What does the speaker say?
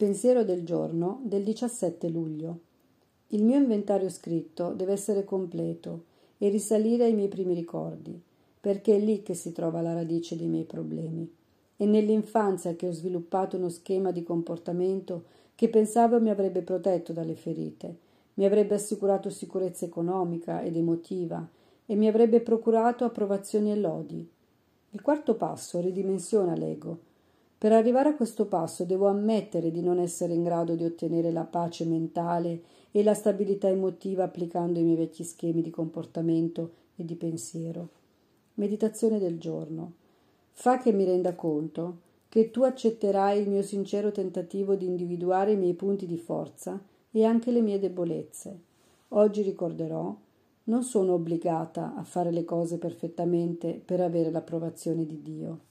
Pensiero del giorno del 17 luglio. Il mio inventario scritto deve essere completo e risalire ai miei primi ricordi, perché è lì che si trova la radice dei miei problemi. È nell'infanzia che ho sviluppato uno schema di comportamento che pensavo mi avrebbe protetto dalle ferite, mi avrebbe assicurato sicurezza economica ed emotiva e mi avrebbe procurato approvazioni e lodi. Il quarto passo ridimensiona l'ego per arrivare a questo passo devo ammettere di non essere in grado di ottenere la pace mentale e la stabilità emotiva applicando i miei vecchi schemi di comportamento e di pensiero. Meditazione del giorno. Fa che mi renda conto che tu accetterai il mio sincero tentativo di individuare i miei punti di forza e anche le mie debolezze. Oggi ricorderò non sono obbligata a fare le cose perfettamente per avere l'approvazione di Dio.